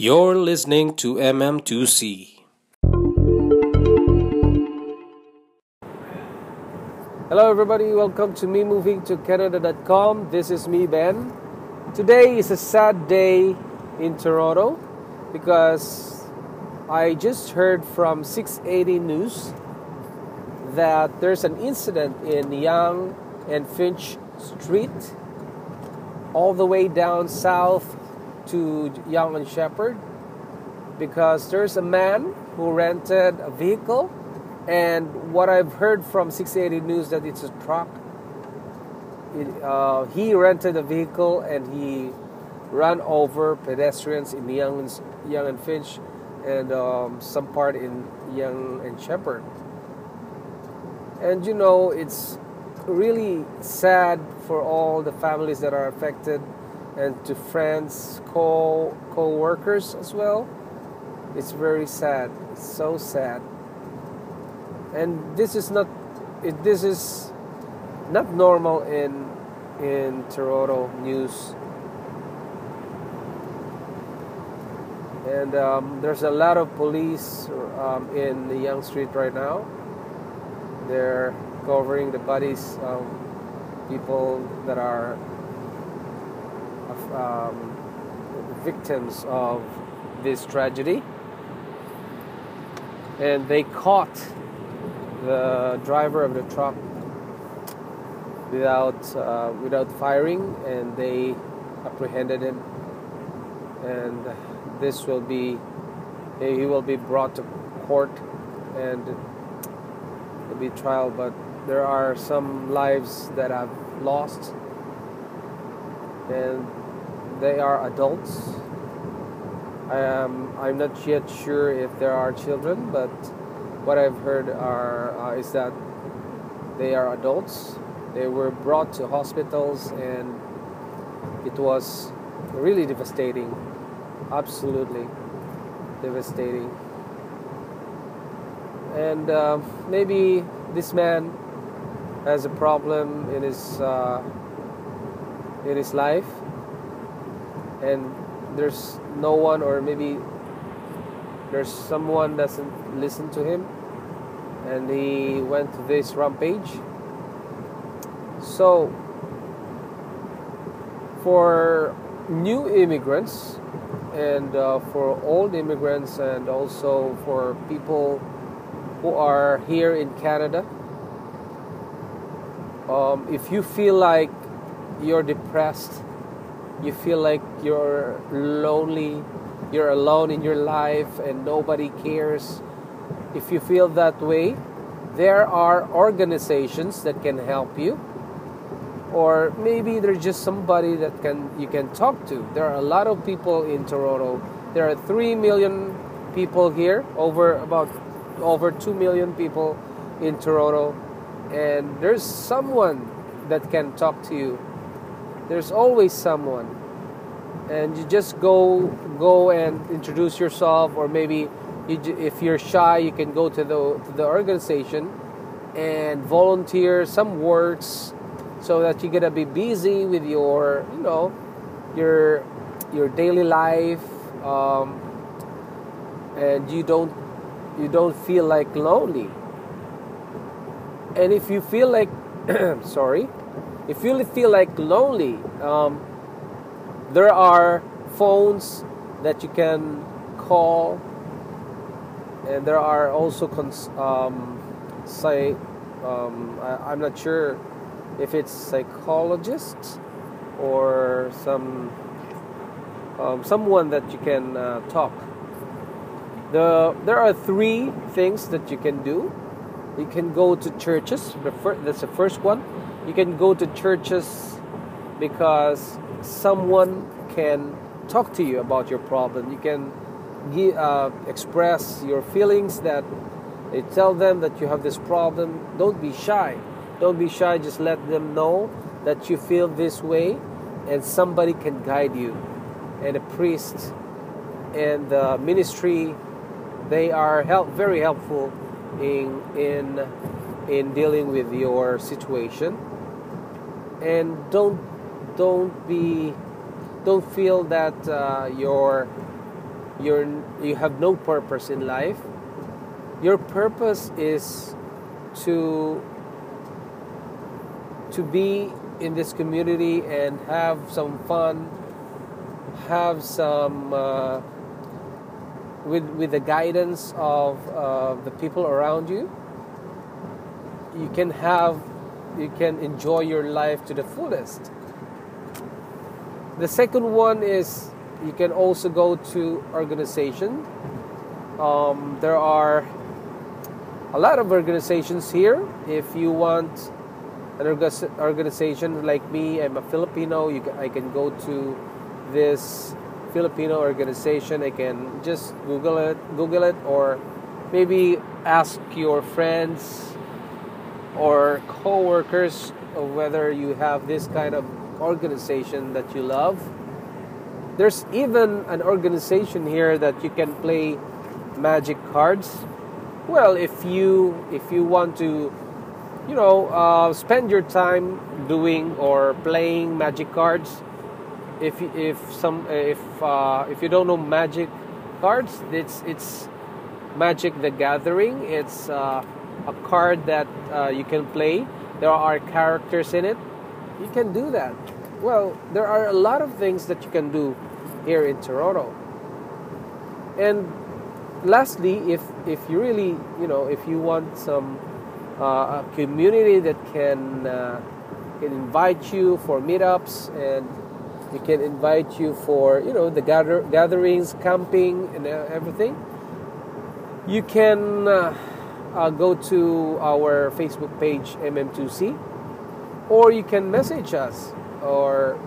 You're listening to MM2C. Hello, everybody. Welcome to me moving to Canada.com. This is me, Ben. Today is a sad day in Toronto because I just heard from 680 News that there's an incident in Yonge and Finch Street, all the way down south to Yonge and Sheppard because there's a man who rented a vehicle, and what I've heard from 680 News that it's a truck. It, uh, he rented a vehicle and he ran over pedestrians in Yonge and, Yonge and Finch and um, some part in Yonge and Sheppard. And you know, it's really sad for all the families that are affected and to friends, co co-workers as well. It's very sad. It's so sad. And this is not it, this is not normal in in Toronto news. And um, there's a lot of police um, in the Yonge Street right now. They're covering the bodies of people that are um, victims of this tragedy. And they caught the driver of the truck without uh, without firing, and they apprehended him. And this will be he will be brought to court and will be trial. But there are some lives that I've lost, and they are adults. Am I'm not yet sure if there are children, but what I've heard are uh, is that they are adults. They were brought to hospitals, and it was really devastating. Absolutely devastating. And uh, maybe this man has a problem in his uh, in his life and there's no one or maybe there's someone doesn't listen to him and he went to this rampage. So for new immigrants and uh, for old immigrants and also for people who are here in Canada um, if you feel like you're depressed you feel like you're lonely, you're alone in your life, and nobody cares, if you feel that way, there are organizations that can help you. Or maybe there's just somebody that can you can talk to. There are a lot of people in toronto. There are 3 million people here over about over 2 million people in toronto. And there's someone that can talk to you there's always someone. And you just go go and introduce yourself or maybe you, if you're shy you can go to the to the organization and volunteer some works so that you're gonna be busy with your you know your your daily life um, and you don't you don't feel like lonely. And if you feel like sorry if you feel like lonely, um, there are phones that you can call, and there are also cons- um, say um, I, am not sure if it's psychologists or some um, someone that you can uh, talk. The there are three things that you can do. You can go to churches. The fir- that's the first one you can go to churches because someone can talk to you about your problem. You can give, uh, express your feelings that they tell them that you have this problem. Don't be shy. Don't be shy. Just let them know that you feel this way, and somebody can guide you. And a priest and the ministry, they are help very helpful in in in dealing with your situation and don't don't be don't feel that uh, you're you're you have no purpose in life. Your purpose is to to be in this community and have some fun have some uh, with with the guidance of uh, the people around you. You can have you can enjoy your life to the fullest. The second one is you can also go to organization. Um, there are a lot of organizations here. If you want an organization like me i'm a filipino can, i can go to this filipino organization. I can just google it google it or maybe ask your friends or co-workers whether you have this kind of organization that you love. There's even an organization here that you can play magic cards. Well if you if you want to you know uh, spend your time doing or playing magic cards if if some if uh, if you don't know magic cards it's it's magic the gathering. It's uh, a card that uh, you can play. There are characters in it. You can do that. Well there are a lot of things that you can do here in toronto. And lastly, if if you really you know if you want some uh, a community that can uh, can invite you for meetups and we can invite you for you know the gather, gatherings, camping, and everything. You can uh, uh go to our Facebook page MM2C, or you can message us, or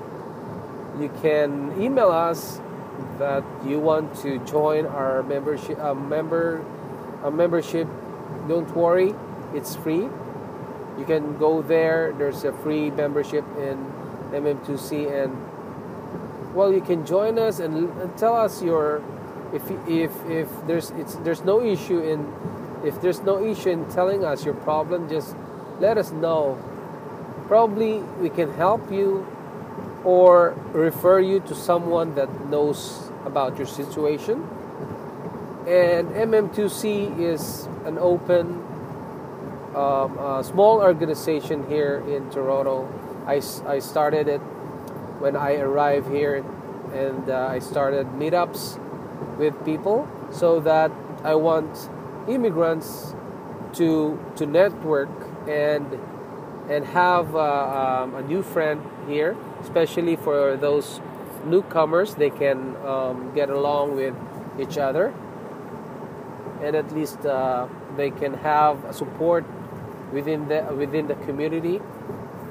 you can email us that you want to join our membership uh, member a membership. Don't worry it's free. You can go there. There's a free membership in mm2c and well you can join us and, and tell us your if if if there's it's there's no issue in if there's no issue in telling us your problem just let us know probably we can help you or refer you to someone that knows about your situation. And MM2C is an open, um, uh, small organization here in Toronto. I, I started it when I arrived here and uh, I started meetups with people so that I want immigrants to to network and and have uh, um, a new friend here especially for those newcomers they can um, get along with each other. And at least uh, they can have support within the within the community.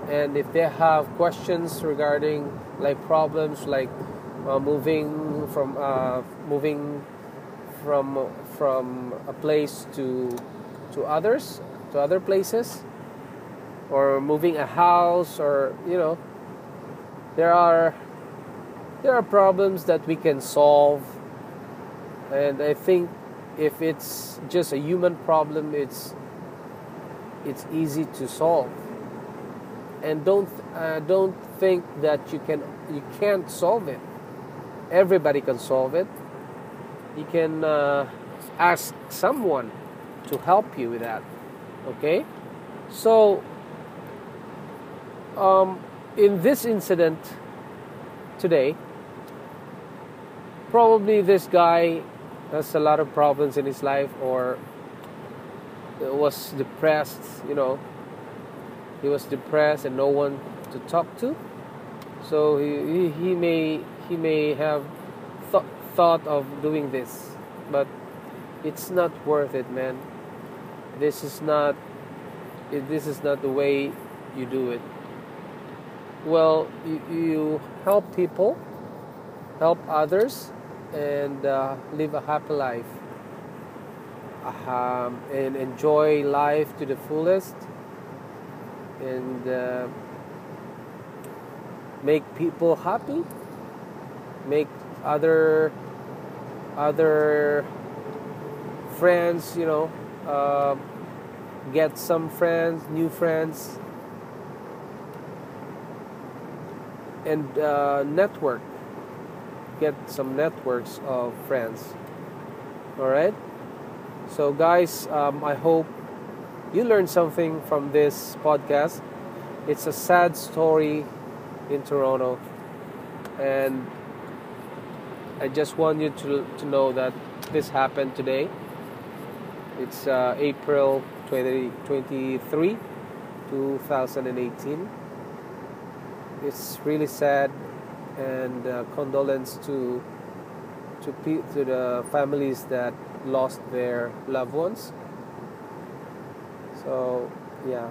And if they have questions regarding like problems like uh, moving from uh, moving from from a place to to others to other places or moving a house or you know there are there are problems that we can solve. And i think if it's just a human problem it's it's easy to solve. And don't uh, don't think that you can you can't solve it. Everybody can solve it. You can uh, ask someone to help you with that okay so um, in this incident today, probably this guy has a lot of problems in his life or was depressed, you know. He was depressed and no one to talk to. So he, he, may he may have th- thought of doing this, but it's not worth it, man. This is not this is not the way you do it. Well you, you help people help others and uh, live a happy life. Um, and enjoy life to the fullest. And uh, make people happy. Make other other friends you know uh, get some friends new friends and uh, network get some networks of friends. All right. So, guys, um, I hope you learned something from this podcast. It's a sad story in Toronto, and I just want you to, to know that this happened today. It's uh, April 2023, 2018. It's really sad, and uh, condolence to to to the families that lost their loved ones. So, yeah.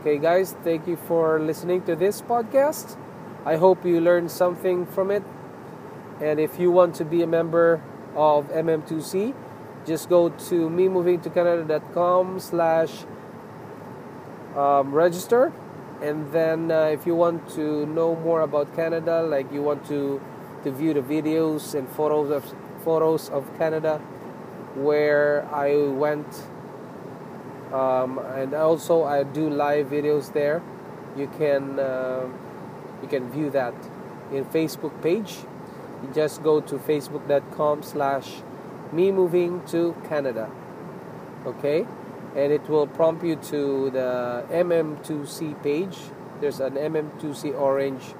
Okay, guys, thank you for listening to this podcast. I hope you learned something from it. And if you want to be a member of MM2C, just go to memovingtocanada.com slash um, register. And then uh, if you want to know more about Canada, like you want to, to view the videos and photos of, photos of Canada where I went um, and also I do live videos there. You can uh, you can view that in Facebook page. You just go to facebook.com slash me moving to Canada. Okay, and it will prompt you to the MM2C page. There's an MM2C orange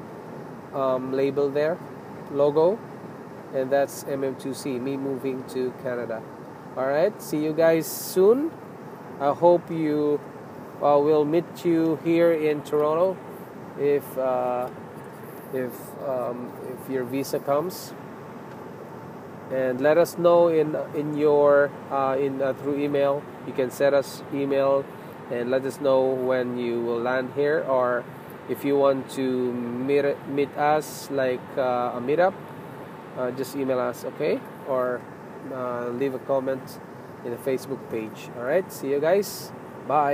um, label there, logo, and that's MM2C, me moving to Canada. All right, see you guys soon. I hope you uh, will meet you here in Toronto if uh, if um, if your visa comes and let us know in in your uh, in uh, through email you can send us email and let us know when you will land here or if you want to meet meet us like uh, a meetup uh, just email us okay or leave a comment in the Facebook page. All right, see you guys. Bye.